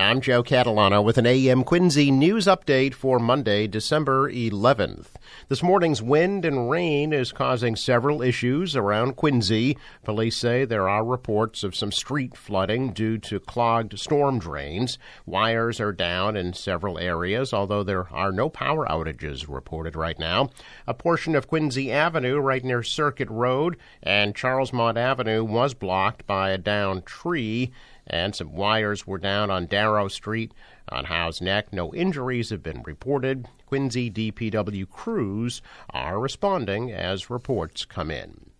I'm Joe Catalano with an AM Quincy news update for Monday, December 11th. This morning's wind and rain is causing several issues around Quincy. Police say there are reports of some street flooding due to clogged storm drains. Wires are down in several areas, although there are no power outages reported right now. A portion of Quincy Avenue, right near Circuit Road, and Charlemont Avenue was blocked by a downed tree and some wires were down on Darrow Street on Houghs Neck. No injuries have been reported. Quincy DPW crews are responding as reports come in.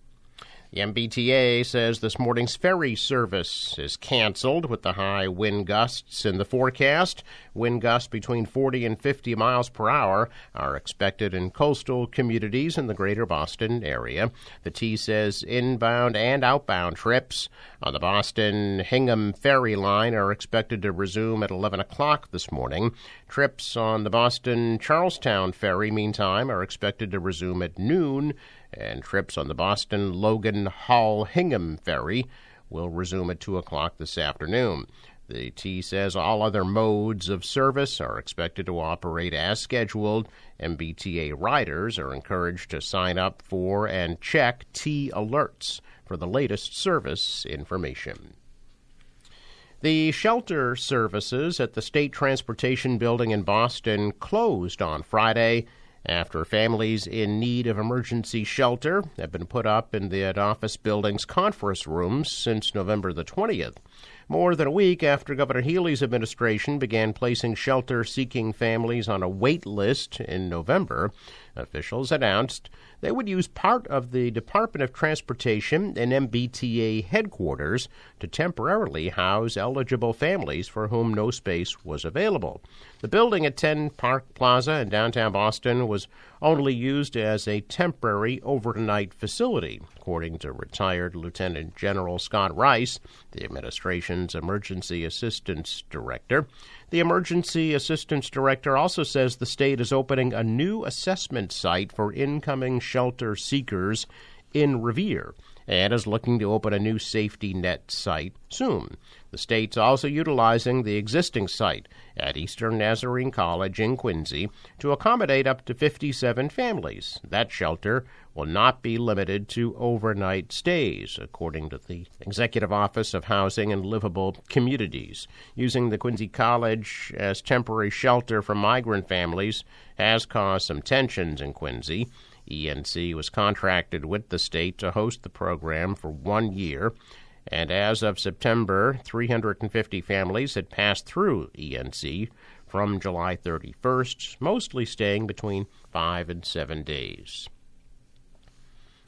The MBTA says this morning's ferry service is canceled with the high wind gusts in the forecast. Wind gusts between 40 and 50 miles per hour are expected in coastal communities in the greater Boston area. The T says inbound and outbound trips on the Boston Hingham Ferry line are expected to resume at 11 o'clock this morning. Trips on the Boston Charlestown Ferry, meantime, are expected to resume at noon and trips on the Boston Logan Hull Hingham ferry will resume at 2 o'clock this afternoon. The T says all other modes of service are expected to operate as scheduled. MBTA riders are encouraged to sign up for and check T alerts for the latest service information. The shelter services at the State Transportation Building in Boston closed on Friday after families in need of emergency shelter have been put up in the office building's conference rooms since November the 20th. More than a week after Governor Healey's administration began placing shelter seeking families on a wait list in November, officials announced they would use part of the Department of Transportation and MBTA headquarters to temporarily house eligible families for whom no space was available. The building at 10 Park Plaza in downtown Boston was only used as a temporary overnight facility, according to retired Lieutenant General Scott Rice, the administration's Emergency Assistance Director. The Emergency Assistance Director also says the state is opening a new assessment site for incoming shelter seekers in Revere and is looking to open a new safety net site soon. The state's also utilizing the existing site at Eastern Nazarene College in Quincy to accommodate up to 57 families. That shelter will not be limited to overnight stays, according to the Executive Office of Housing and Livable Communities. Using the Quincy College as temporary shelter for migrant families has caused some tensions in Quincy. ENC was contracted with the state to host the program for one year, and as of September, 350 families had passed through ENC from July 31st, mostly staying between five and seven days.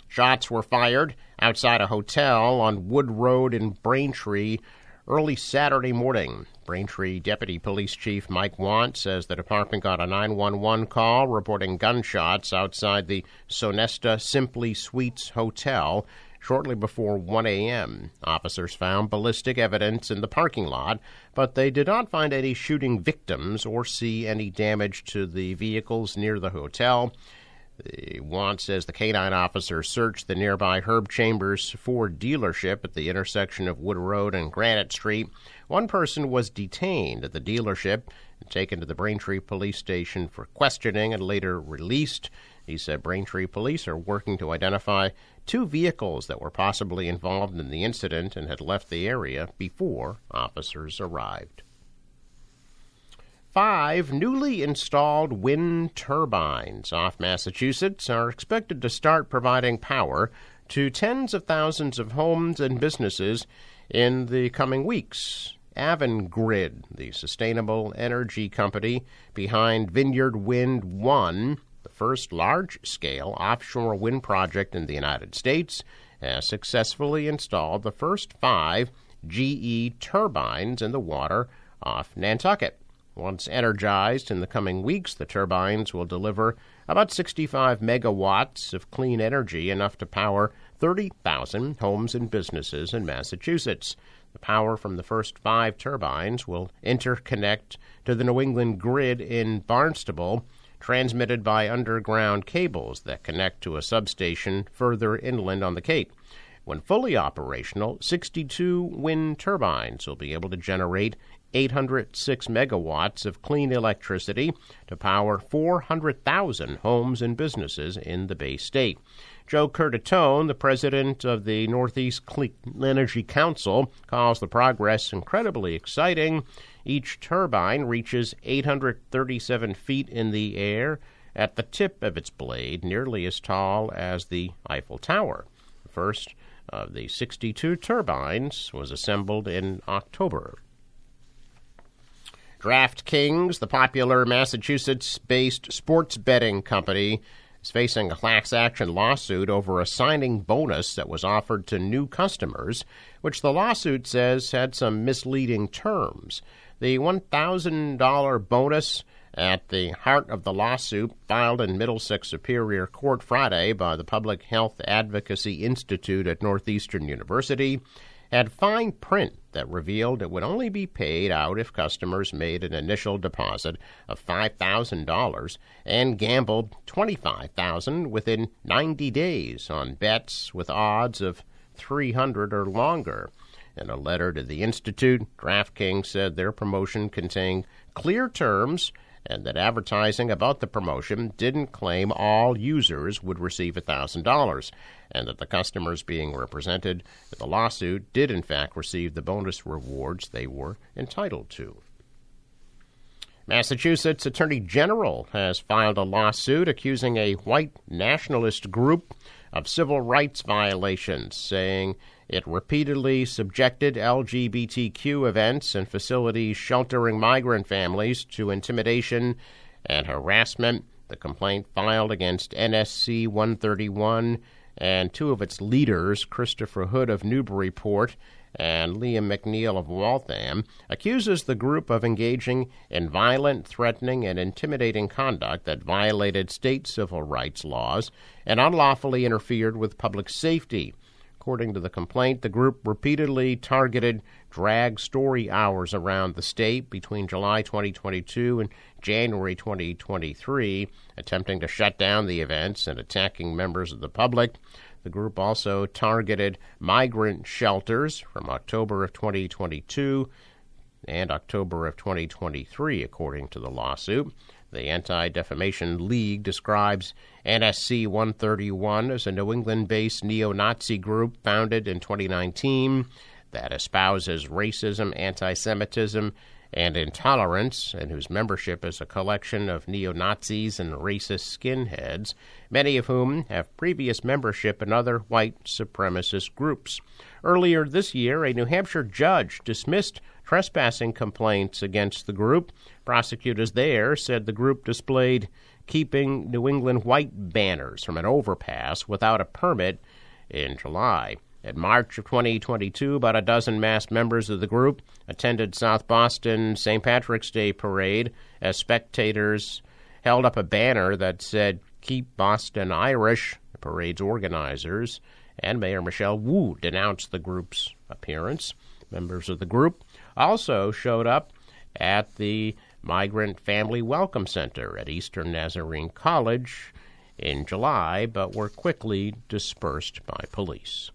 Shots were fired outside a hotel on Wood Road in Braintree early Saturday morning. Braintree Deputy Police Chief Mike Want says the department got a 911 call reporting gunshots outside the Sonesta Simply Suites Hotel shortly before 1 a.m. Officers found ballistic evidence in the parking lot, but they did not find any shooting victims or see any damage to the vehicles near the hotel. Uh, the Want says the canine officer searched the nearby Herb Chambers Ford dealership at the intersection of Wood Road and Granite Street. One person was detained at the dealership and taken to the Braintree police station for questioning and later released. He said Braintree police are working to identify two vehicles that were possibly involved in the incident and had left the area before officers arrived. Five newly installed wind turbines off Massachusetts are expected to start providing power to tens of thousands of homes and businesses in the coming weeks. Avangrid, the sustainable energy company behind Vineyard Wind 1, the first large scale offshore wind project in the United States, has successfully installed the first five GE turbines in the water off Nantucket. Once energized in the coming weeks, the turbines will deliver about 65 megawatts of clean energy, enough to power 30,000 homes and businesses in Massachusetts. The power from the first five turbines will interconnect to the New England grid in Barnstable, transmitted by underground cables that connect to a substation further inland on the Cape. When fully operational, 62 wind turbines will be able to generate 806 megawatts of clean electricity to power 400,000 homes and businesses in the Bay State. Joe Curtatone, the president of the Northeast Clean Energy Council, calls the progress incredibly exciting. Each turbine reaches 837 feet in the air at the tip of its blade, nearly as tall as the Eiffel Tower. First of the 62 turbines was assembled in October. DraftKings, the popular Massachusetts based sports betting company, is facing a class action lawsuit over a signing bonus that was offered to new customers, which the lawsuit says had some misleading terms. The $1,000 bonus at the heart of the lawsuit filed in Middlesex Superior Court Friday by the Public Health Advocacy Institute at Northeastern University had fine print that revealed it would only be paid out if customers made an initial deposit of $5,000 and gambled 25,000 within 90 days on bets with odds of 300 or longer. In a letter to the Institute, DraftKings said their promotion contained clear terms and that advertising about the promotion didn't claim all users would receive $1,000, and that the customers being represented in the lawsuit did in fact receive the bonus rewards they were entitled to. Massachusetts Attorney General has filed a lawsuit accusing a white nationalist group of civil rights violations, saying it repeatedly subjected LGBTQ events and facilities sheltering migrant families to intimidation and harassment. The complaint filed against NSC 131 and two of its leaders, Christopher Hood of Newburyport and Liam McNeil of Waltham, accuses the group of engaging in violent, threatening, and intimidating conduct that violated state civil rights laws and unlawfully interfered with public safety. According to the complaint, the group repeatedly targeted drag story hours around the state between July 2022 and January 2023, attempting to shut down the events and attacking members of the public. The group also targeted migrant shelters from October of 2022 and October of 2023, according to the lawsuit. The Anti Defamation League describes NSC 131 as a New England based neo Nazi group founded in 2019 that espouses racism, anti Semitism, and intolerance, and whose membership is a collection of neo Nazis and racist skinheads, many of whom have previous membership in other white supremacist groups. Earlier this year, a New Hampshire judge dismissed trespassing complaints against the group. Prosecutors there said the group displayed keeping New England white banners from an overpass without a permit in July. In March of 2022, about a dozen masked members of the group attended South Boston St. Patrick's Day parade as spectators held up a banner that said, Keep Boston Irish. The parade's organizers and Mayor Michelle Wu denounced the group's appearance. Members of the group also showed up at the Migrant Family Welcome Center at Eastern Nazarene College in July, but were quickly dispersed by police.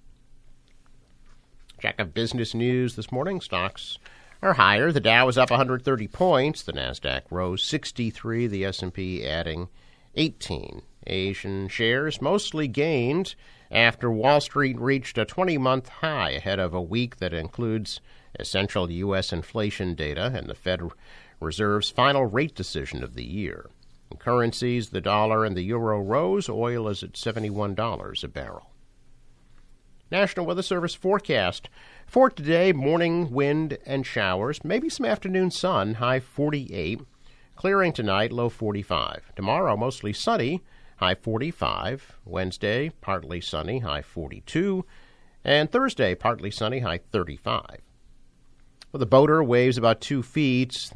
Check of business news this morning. Stocks are higher. The Dow is up 130 points. The Nasdaq rose 63. The S&P adding 18. Asian shares mostly gained after Wall Street reached a 20-month high ahead of a week that includes essential U.S. inflation data and the Fed Reserve's final rate decision of the year. In currencies, the dollar and the euro rose. Oil is at $71 a barrel. National Weather Service forecast. For today, morning wind and showers, maybe some afternoon sun, high 48. Clearing tonight, low 45. Tomorrow, mostly sunny, high 45. Wednesday, partly sunny, high 42. And Thursday, partly sunny, high 35. Well, the boater waves about two feet.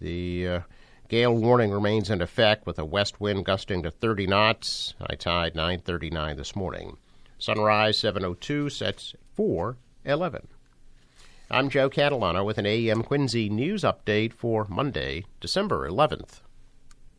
The uh, gale warning remains in effect with a west wind gusting to 30 knots. High tide 9:39 this morning. Sunrise 7:02 sets 4:11. I'm Joe Catalano with an AM Quincy news update for Monday, December 11th.